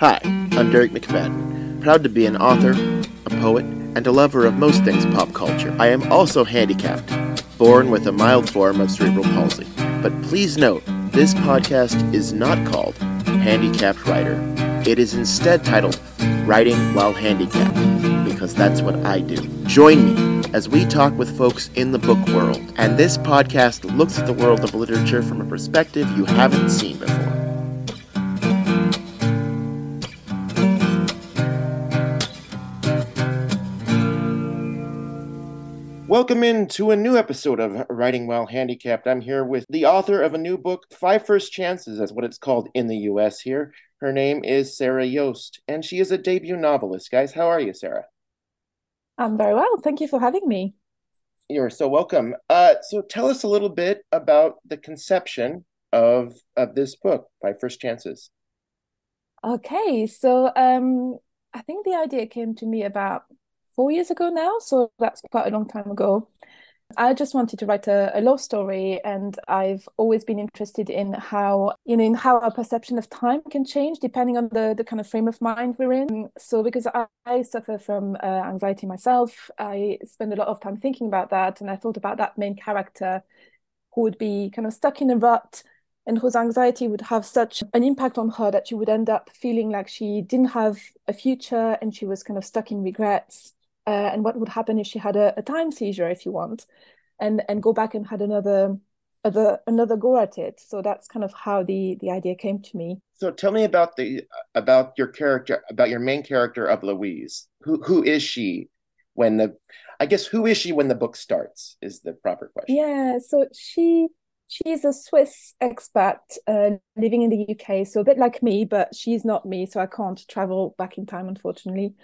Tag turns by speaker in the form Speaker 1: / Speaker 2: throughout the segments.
Speaker 1: Hi, I'm Derek McFadden, proud to be an author, a poet, and a lover of most things pop culture. I am also handicapped, born with a mild form of cerebral palsy. But please note, this podcast is not called Handicapped Writer. It is instead titled Writing While Handicapped, because that's what I do. Join me as we talk with folks in the book world, and this podcast looks at the world of literature from a perspective you haven't seen before. Welcome into a new episode of Writing While Handicapped. I'm here with the author of a new book, Five First Chances, that's what it's called in the US here. Her name is Sarah Jost, and she is a debut novelist. Guys, how are you, Sarah?
Speaker 2: I'm very well. Thank you for having me.
Speaker 1: You're so welcome. Uh, so tell us a little bit about the conception of of this book, Five First Chances.
Speaker 2: Okay, so um, I think the idea came to me about four years ago now, so that's quite a long time ago. I just wanted to write a, a love story, and I've always been interested in how you know in how our perception of time can change depending on the the kind of frame of mind we're in. So because I, I suffer from uh, anxiety myself, I spend a lot of time thinking about that, and I thought about that main character who would be kind of stuck in a rut and whose anxiety would have such an impact on her that she would end up feeling like she didn't have a future and she was kind of stuck in regrets uh, and what would happen if she had a, a, time seizure, if you want, and and go back and had another other another go at it. So that's kind of how the the idea came to me.
Speaker 1: So tell me about the about your character, about your main character of Louise. Who who is she when the I guess who is she when the book starts is the proper question.
Speaker 2: Yeah, so she she's a Swiss expat uh, living in the UK, so a bit like me, but she's not me, so I can't travel back in time, unfortunately.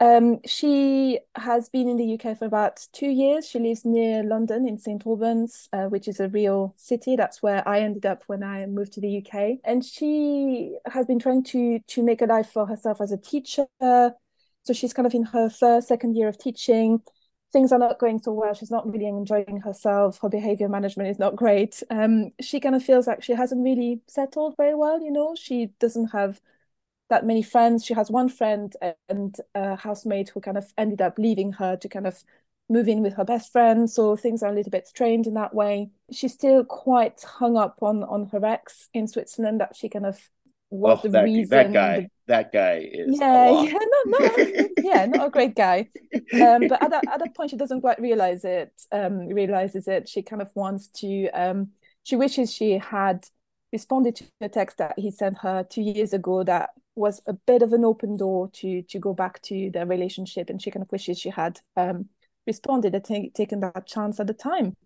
Speaker 2: Um, she has been in the UK for about two years. She lives near London in St Albans, uh, which is a real city. That's where I ended up when I moved to the UK. And she has been trying to to make a life for herself as a teacher. So she's kind of in her first, second year of teaching. Things are not going so well. She's not really enjoying herself. Her behavior management is not great. Um, she kind of feels like she hasn't really settled very well. You know, she doesn't have that many friends. She has one friend and a housemate who kind of ended up leaving her to kind of move in with her best friend. So things are a little bit strained in that way. She's still quite hung up on on her ex in Switzerland that she kind of was oh, the
Speaker 1: that,
Speaker 2: reason.
Speaker 1: That guy, the... that guy is
Speaker 2: yeah, yeah, no, no, yeah, not a great guy. Um, but at that at that point, she doesn't quite realize it. Um, realizes it. She kind of wants to. Um, she wishes she had responded to a text that he sent her two years ago that was a bit of an open door to to go back to their relationship and she kind of wishes she had um, responded and t- taken that chance at the time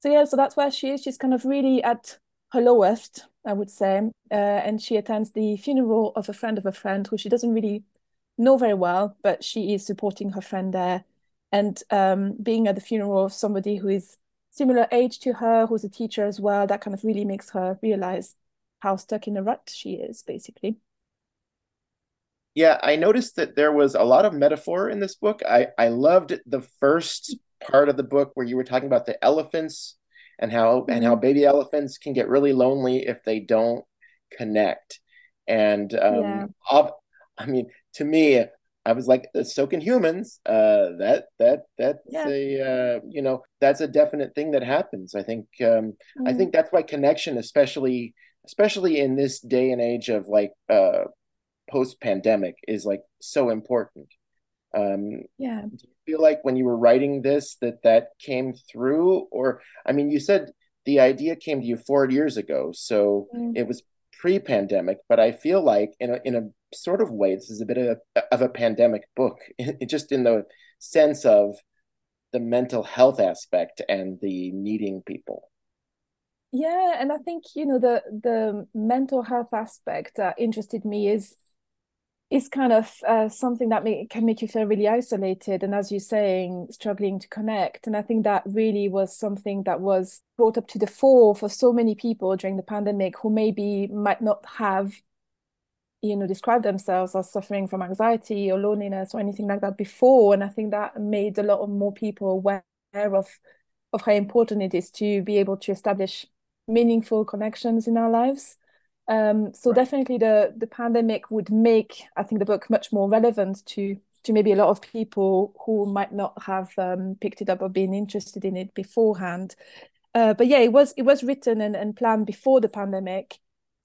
Speaker 2: so yeah so that's where she is she's kind of really at her lowest i would say uh, and she attends the funeral of a friend of a friend who she doesn't really know very well but she is supporting her friend there and um, being at the funeral of somebody who is similar age to her, who's a teacher as well. That kind of really makes her realize how stuck in a rut she is, basically.
Speaker 1: Yeah, I noticed that there was a lot of metaphor in this book. I, I loved the first part of the book where you were talking about the elephants and how mm-hmm. and how baby elephants can get really lonely if they don't connect. And um, yeah. I mean, to me, I was like, so can humans. Uh, that that that's yeah. a uh, you know that's a definite thing that happens. I think um, mm. I think that's why connection, especially especially in this day and age of like uh, post pandemic, is like so important. Um,
Speaker 2: yeah.
Speaker 1: Do you feel like when you were writing this that that came through, or I mean, you said the idea came to you four years ago, so mm. it was pre-pandemic, but I feel like in a in a sort of way, this is a bit of a, of a pandemic book, it, just in the sense of the mental health aspect and the needing people.
Speaker 2: Yeah, and I think you know the the mental health aspect that interested me is is kind of uh, something that may, can make you feel really isolated and as you're saying struggling to connect. And i think that really was something that was brought up to the fore for so many people during the pandemic who maybe might not have you know described themselves as suffering from anxiety or loneliness or anything like that before. And i think that made a lot of more people aware of of how important it is to be able to establish meaningful connections in our lives Um, so right. definitely the the pandemic would make I think the book much more relevant to to maybe a lot of people who might not have um, picked it up or been interested in it beforehand. Uh, but yeah, it was it was written and, and planned before the pandemic,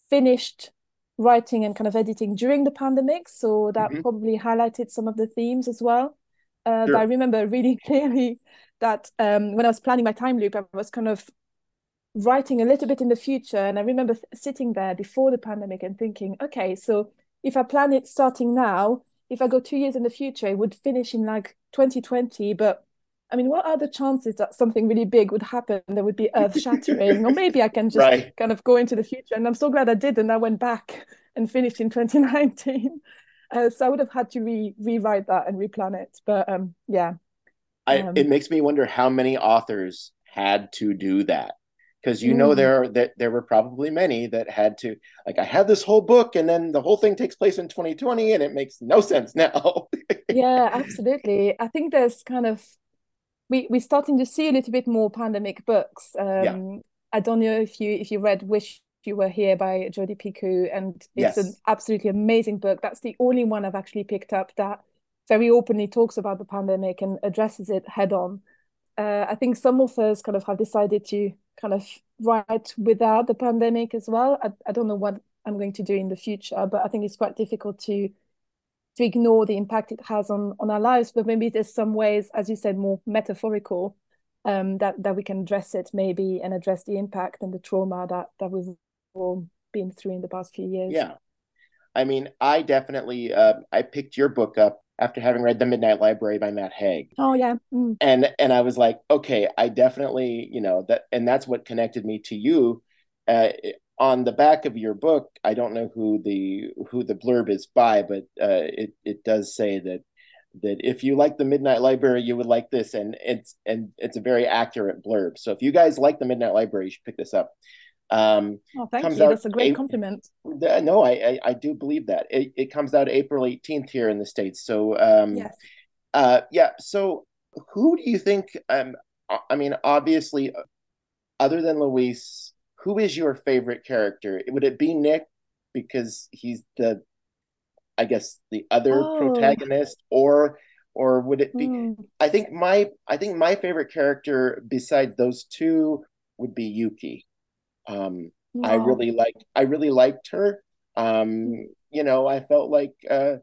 Speaker 2: finished writing and kind of editing during the pandemic, so that mm-hmm. probably highlighted some of the themes as well. Uh, sure. But I remember really clearly that um, when I was planning my time loop, I was kind of writing a little bit in the future. And I remember th- sitting there before the pandemic and thinking, okay, so if I plan it starting now, if I go two years in the future, it would finish in like 2020. But I mean, what are the chances that something really big would happen that would be earth shattering? or maybe I can just right. kind of go into the future. And I'm so glad I did. And I went back and finished in 2019. Uh, so I would have had to re rewrite that and replan it. But um, yeah.
Speaker 1: I, um, it makes me wonder how many authors had to do that because you mm. know there that there were probably many that had to like I had this whole book and then the whole thing takes place in 2020 and it makes no sense now.
Speaker 2: yeah, absolutely. I think there's kind of we we're starting to see a little bit more pandemic books. Um, yeah. I don't know if you if you read Wish You Were Here by Jodi Picoult, and it's yes. an absolutely amazing book. That's the only one I've actually picked up that very openly talks about the pandemic and addresses it head on. Uh, I think some authors kind of have decided to kind of write without the pandemic as well. I, I don't know what I'm going to do in the future, but I think it's quite difficult to to ignore the impact it has on on our lives. But maybe there's some ways, as you said, more metaphorical, um, that that we can address it maybe and address the impact and the trauma that that we've all been through in the past few years.
Speaker 1: Yeah, I mean, I definitely uh, I picked your book up after having read The Midnight Library by Matt Haig.
Speaker 2: Oh yeah. Mm.
Speaker 1: And and I was like, okay, I definitely, you know, that and that's what connected me to you. Uh, on the back of your book, I don't know who the who the blurb is by, but uh, it it does say that that if you like the Midnight Library, you would like this, and it's and it's a very accurate blurb. So if you guys like the Midnight Library, you should pick this up.
Speaker 2: Um, oh, thank you. That's a great compliment.
Speaker 1: No, I, I, I do believe that it, it comes out April 18th here in the states. So um, yes, uh, yeah. So who do you think? Um, I mean, obviously, other than Louise, who is your favorite character? Would it be Nick because he's the, I guess, the other oh. protagonist, or or would it be? Mm. I think my I think my favorite character besides those two would be Yuki. Um. I really liked I really liked her. Um, you know, I felt like uh,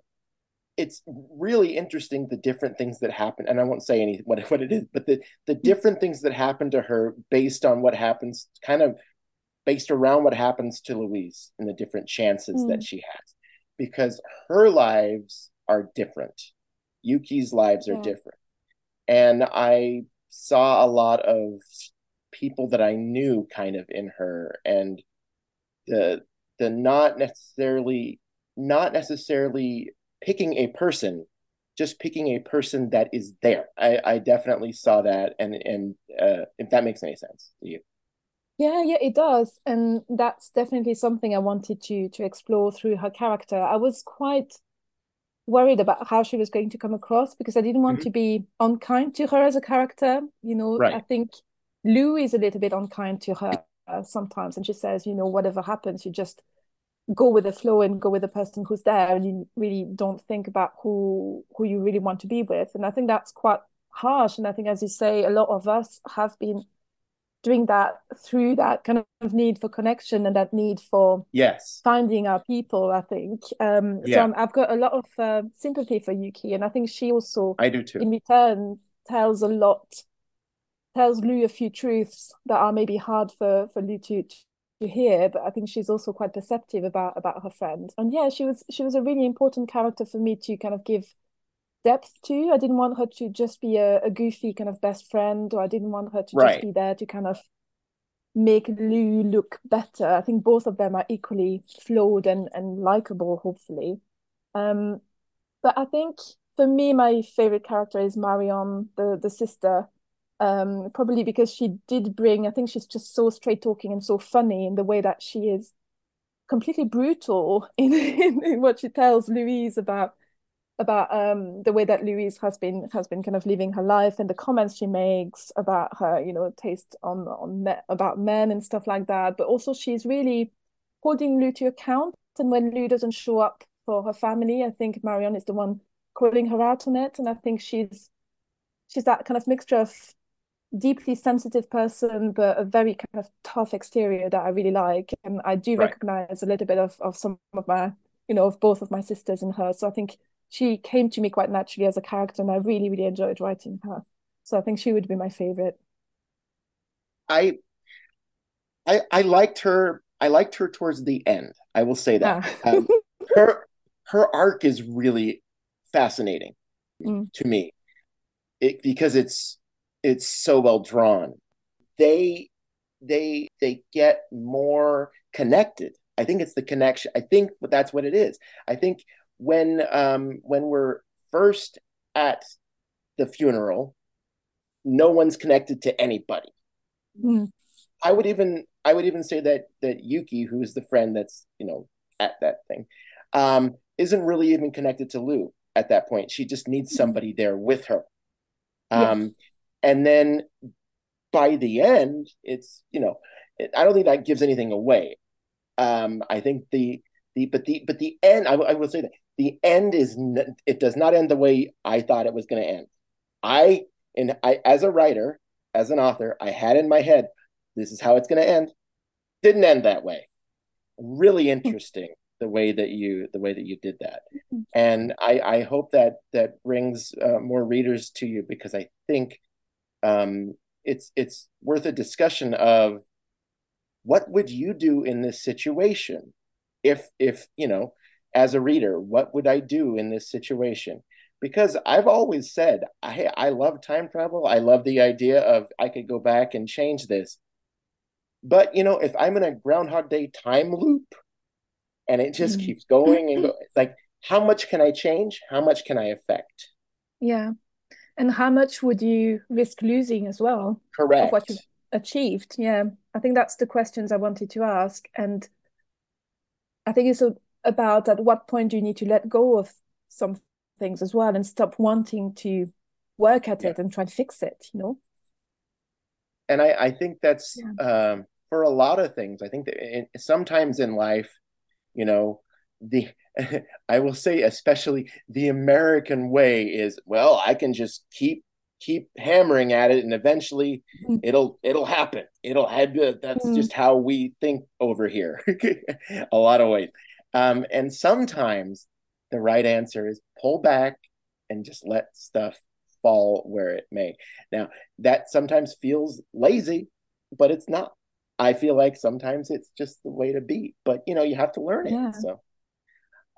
Speaker 1: it's really interesting the different things that happen, and I won't say any what what it is, but the the mm. different things that happen to her based on what happens, kind of based around what happens to Louise and the different chances mm. that she has, because her lives are different. Yuki's lives are different, and I saw a lot of people that I knew kind of in her and the the not necessarily not necessarily picking a person just picking a person that is there i i definitely saw that and and uh, if that makes any sense to you
Speaker 2: yeah yeah it does and that's definitely something i wanted to to explore through her character i was quite worried about how she was going to come across because i didn't want mm-hmm. to be unkind to her as a character you know right. i think Lou is a little bit unkind to her uh, sometimes, and she says, you know, whatever happens, you just go with the flow and go with the person who's there, and you really don't think about who who you really want to be with. And I think that's quite harsh. And I think, as you say, a lot of us have been doing that through that kind of need for connection and that need for
Speaker 1: yes
Speaker 2: finding our people i think um yeah. so i have got a lot of uh, sympathy for yuki and i think she also
Speaker 1: i do too
Speaker 2: in return tells a lot tells Lou a few truths that are maybe hard for for Lou to to hear, but I think she's also quite perceptive about about her friend. And yeah, she was she was a really important character for me to kind of give depth to. I didn't want her to just be a, a goofy kind of best friend, or I didn't want her to right. just be there to kind of make Lou look better. I think both of them are equally flawed and and likable, hopefully. Um, but I think for me, my favorite character is Marion, the the sister um, probably because she did bring, I think she's just so straight talking and so funny in the way that she is completely brutal in, in, in what she tells Louise about about um, the way that Louise has been has been kind of living her life and the comments she makes about her, you know, taste on on me- about men and stuff like that. But also, she's really holding Lou to account. And when Lou doesn't show up for her family, I think Marion is the one calling her out on it. And I think she's she's that kind of mixture of deeply sensitive person, but a very kind of tough exterior that I really like. And I do right. recognize a little bit of, of some of my, you know, of both of my sisters and her. So I think she came to me quite naturally as a character, and I really, really enjoyed writing her. So I think she would be my favorite.
Speaker 1: I I I liked her I liked her towards the end. I will say that. Ah. um, her her arc is really fascinating mm. to me. It, because it's it's so well drawn. They they they get more connected. I think it's the connection. I think that's what it is. I think when um when we're first at the funeral, no one's connected to anybody. Mm. I would even I would even say that that Yuki, who's the friend that's you know at that thing, um, isn't really even connected to Lou at that point. She just needs mm-hmm. somebody there with her. Um, yes. And then by the end, it's you know, I don't think that gives anything away. Um, I think the the but the but the end, I, I will say that the end is n- it does not end the way I thought it was going to end. I and I as a writer, as an author, I had in my head this is how it's going to end. Didn't end that way. Really interesting the way that you the way that you did that, and I I hope that that brings uh, more readers to you because I think um, it's it's worth a discussion of what would you do in this situation if if you know as a reader what would i do in this situation because i've always said i i love time travel i love the idea of i could go back and change this but you know, if I'm in a Groundhog Day time loop and it just mm-hmm. keeps going and go, like, how much can I change? How much can I affect?
Speaker 2: Yeah, and how much would you risk losing as well?
Speaker 1: Correct. Of
Speaker 2: what you've achieved. Yeah, I think that's the questions I wanted to ask, and I think it's about at what point do you need to let go of some things as well and stop wanting to work at yeah. it and try to fix it. You know
Speaker 1: and I, I think that's yeah. um, for a lot of things. I think that in, sometimes in life, you know, the I will say especially the American way is well, I can just keep keep hammering at it, and eventually it'll it'll happen. It'll have that's mm. just how we think over here. a lot of ways, um, and sometimes the right answer is pull back and just let stuff fall where it may. Now, that sometimes feels lazy, but it's not. I feel like sometimes it's just the way to be, but you know, you have to learn it. Yeah. So,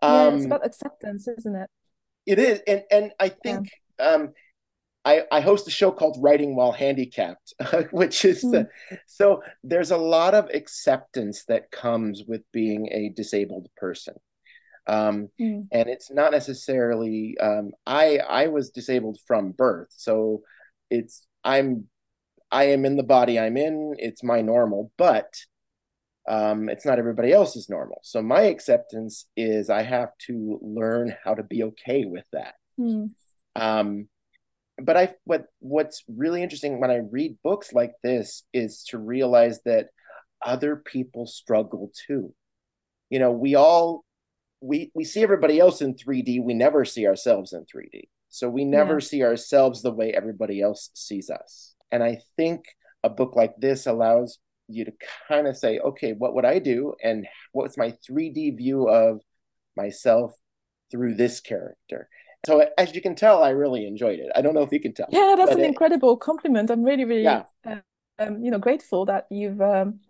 Speaker 2: um, yeah, it's um, about acceptance, isn't it?
Speaker 1: It is, and and I think yeah. um, I I host a show called Writing While Handicapped, which is mm. the so there's a lot of acceptance that comes with being a disabled person um, mm. and it's not necessarily um, i i was disabled from birth so it's i'm i am in the body i'm in it's my normal but um, it's not everybody else's normal so my acceptance is i have to learn how to be okay with that mm. um, but i what what's really interesting when i read books like this is to realize that other people struggle too you know we all we we see everybody else in 3D. We never see ourselves in 3D. So we never yeah. see ourselves the way everybody else sees us. And I think a book like this allows you to kind of say, okay, what would I do? And what's my 3D view of myself through this character? So as you can tell, I really enjoyed it. I don't know if you can tell.
Speaker 2: Yeah, that's an it, incredible compliment. I'm really, really, yeah. Um, you know, grateful that you've um,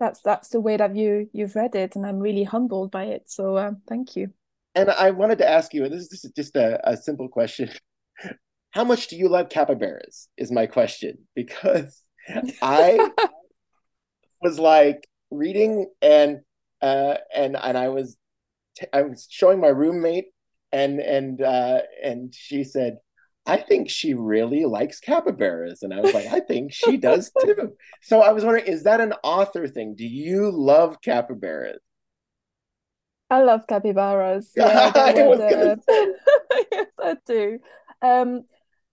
Speaker 2: that's that's the way that you you've read it and i'm really humbled by it so uh, thank you
Speaker 1: and i wanted to ask you and this is just a, a simple question how much do you love capybaras is my question because i was like reading and uh and and i was t- I was showing my roommate and and uh and she said I think she really likes capybaras. And I was like, I think she does too. So I was wondering, is that an author thing? Do you love capybaras?
Speaker 2: I love capybaras. Yeah, I, uh... yes, I do. Um,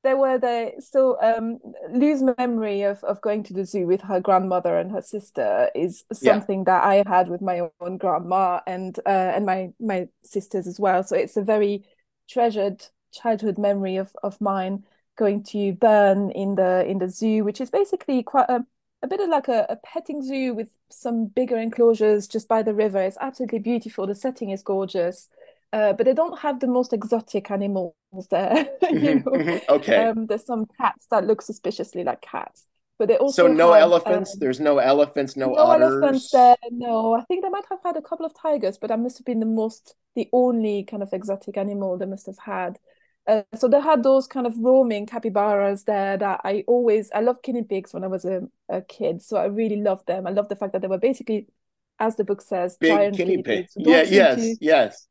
Speaker 2: there were the so um Lou's memory of of going to the zoo with her grandmother and her sister is something yeah. that I had with my own grandma and uh, and my my sisters as well. So it's a very treasured childhood memory of of mine going to Bern in the in the zoo, which is basically quite a a bit of like a, a petting zoo with some bigger enclosures just by the river. It's absolutely beautiful. The setting is gorgeous. Uh, but they don't have the most exotic animals there. you
Speaker 1: mm-hmm, know? Mm-hmm, okay.
Speaker 2: Um, there's some cats that look suspiciously like cats, but they also
Speaker 1: so no
Speaker 2: have,
Speaker 1: elephants. Um, there's no elephants, no,
Speaker 2: no
Speaker 1: otters.
Speaker 2: elephants there. No, I think they might have had a couple of tigers, but that must have been the most, the only kind of exotic animal they must have had. Uh, so they had those kind of roaming capybaras there that I always I loved guinea pigs when I was a, a kid. So I really loved them. I love the fact that they were basically, as the book says,
Speaker 1: big
Speaker 2: giant
Speaker 1: guinea, pigs. pigs. Yeah, yes, to, yes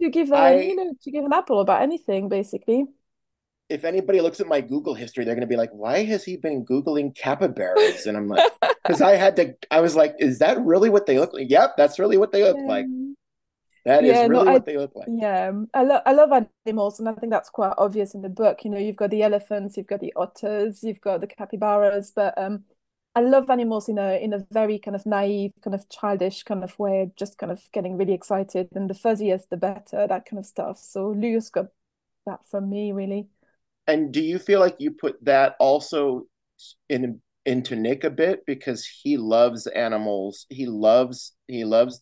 Speaker 2: to give a, I, you know to give an apple about anything basically
Speaker 1: if anybody looks at my google history they're going to be like why has he been googling capybaras and i'm like because i had to i was like is that really what they look like yep that's really what they look yeah. like That yeah, is really no, what they look like.
Speaker 2: Yeah, I love I love animals, and I think that's quite obvious in the book. You know, you've got the elephants, you've got the otters, you've got the capybaras, but um, I love animals in a in a very kind of naive, kind of childish kind of way, just kind of getting really excited. And the fuzzier the better, that kind of stuff. So Lou's got that from me, really.
Speaker 1: And do you feel like you put that also in into Nick a bit because he loves animals. He loves he loves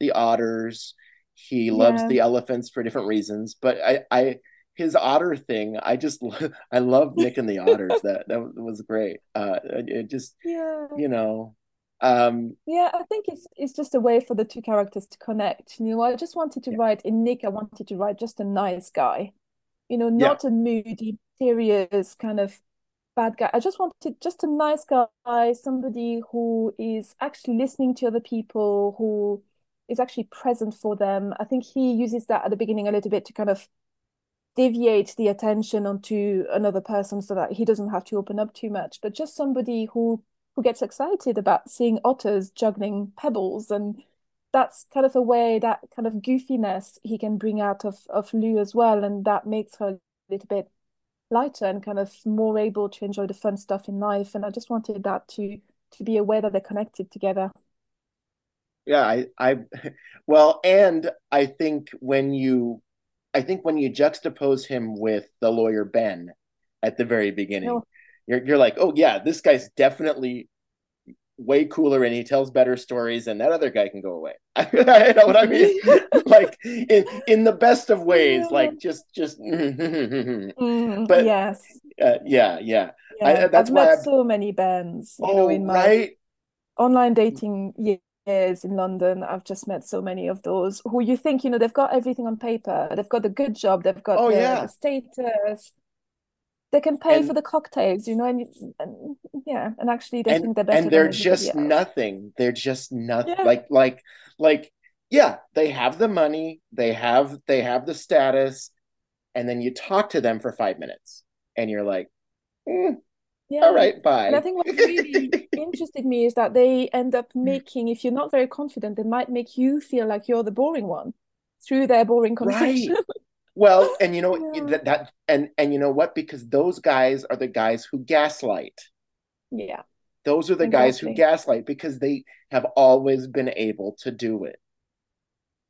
Speaker 1: the otters. He loves yeah. the elephants for different reasons. But I I his otter thing i just i love nick and the otters. That that was great. Uh it just
Speaker 2: yeah.
Speaker 1: you know um
Speaker 2: yeah i think it's it's just a way for the two characters to connect. You know i just wanted to yeah. write in nick i wanted to write just a nice guy. You know not yeah. a moody serious kind of bad guy. I just wanted just a nice guy somebody who is actually listening to other people who is actually present for them. I think he uses that at the beginning a little bit to kind of deviate the attention onto another person so that he doesn't have to open up too much but just somebody who who gets excited about seeing otters juggling pebbles. And that's kind of a way that kind of goofiness he can bring out of of Lou as well. And that makes her a little bit lighter and kind of more able to enjoy the fun stuff in life. And I just wanted that to to be aware that they're connected together.
Speaker 1: Yeah I I well and I think when you I think when you juxtapose him with the lawyer Ben at the very beginning, no. you're you're like, oh yeah, this guy's definitely way cooler and he tells better stories and that other guy can go away. you know what I mean? like in in the best of ways, yeah. like just just
Speaker 2: mm, but yes.
Speaker 1: Uh, yeah, yeah.
Speaker 2: yeah. I, that's I've why met I've... so many Bens.
Speaker 1: oh, know, in my right?
Speaker 2: online dating years in London, I've just met so many of those who you think, you know, they've got everything on paper. They've got a good job. They've got
Speaker 1: oh,
Speaker 2: the,
Speaker 1: yeah.
Speaker 2: status. They can pay and, for the cocktails, you know, and, and, yeah, and actually they
Speaker 1: and,
Speaker 2: think they're better.
Speaker 1: And they're just else. nothing. They're just nothing. Yeah. Like, like, like, yeah, they have the money. They have, they have the status, and then you talk to them for five minutes, and you're like, mm, yeah. All right, bye.
Speaker 2: And I think what really interested me is that they end up making, if you're not very confident, they might make you feel like you're the boring one through their boring conversation. Right.
Speaker 1: Well, and you know yeah. that, that and and you know what? Because those guys are the guys who gaslight.
Speaker 2: Yeah.
Speaker 1: Those are the exactly. guys who gaslight because they have always been able to do it.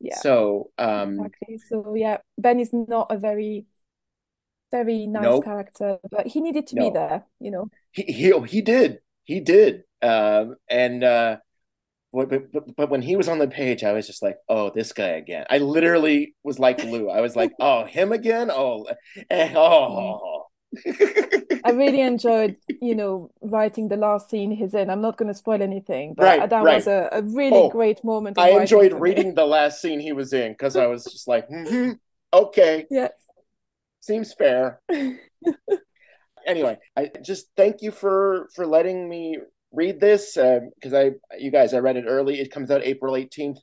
Speaker 2: Yeah.
Speaker 1: So um
Speaker 2: exactly. So yeah, Ben is not a very very nice nope. character, but he needed to no. be there, you know.
Speaker 1: He he he did. He did. Um and uh but, but, but when he was on the page, I was just like, oh, this guy again. I literally was like Lou. I was like, oh, him again? Oh, eh, oh.
Speaker 2: I really enjoyed, you know, writing the last scene he's in. I'm not going to spoil anything, but
Speaker 1: right,
Speaker 2: that
Speaker 1: right.
Speaker 2: was a, a really oh, great moment.
Speaker 1: I enjoyed reading the last scene he was in because I was just like, mm-hmm, okay.
Speaker 2: Yes
Speaker 1: seems fair. anyway, I just thank you for for letting me read this because uh, I you guys I read it early. It comes out April 18th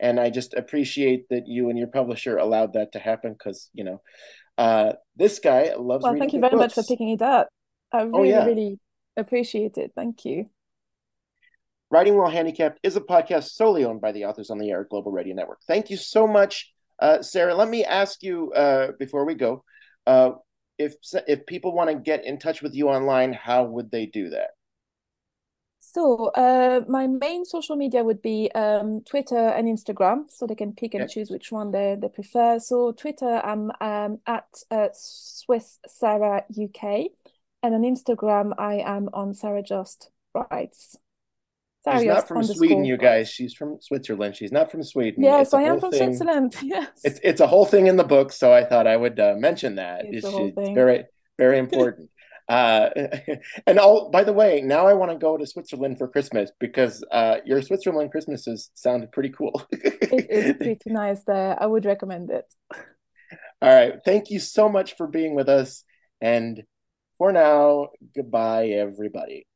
Speaker 1: and I just appreciate that you and your publisher allowed that to happen because, you know, uh, this guy loves
Speaker 2: Well, thank you very books. much for picking it up. I really, oh, yeah. really appreciate it. Thank you.
Speaker 1: Writing While Handicapped is a podcast solely owned by the Authors on the Air Global Radio Network. Thank you so much, uh, Sarah. Let me ask you uh, before we go uh, if if people want to get in touch with you online, how would they do that?
Speaker 2: So uh, my main social media would be um, Twitter and Instagram, so they can pick and choose which one they, they prefer. So Twitter, I'm um, at uh, Swiss Sarah UK, and on Instagram, I am on Sarah Jost Writes.
Speaker 1: Sarah She's not from Sweden, you guys. She's from Switzerland. She's not from Sweden.
Speaker 2: Yes, I am from thing. Switzerland. Yes,
Speaker 1: it's it's a whole thing in the book, so I thought I would uh, mention that. It's, it's, it's very very important. Uh, and all by the way, now I want to go to Switzerland for Christmas because uh, your Switzerland Christmases sound pretty cool.
Speaker 2: it is pretty nice there. I would recommend it.
Speaker 1: All right. Thank you so much for being with us. And for now, goodbye, everybody.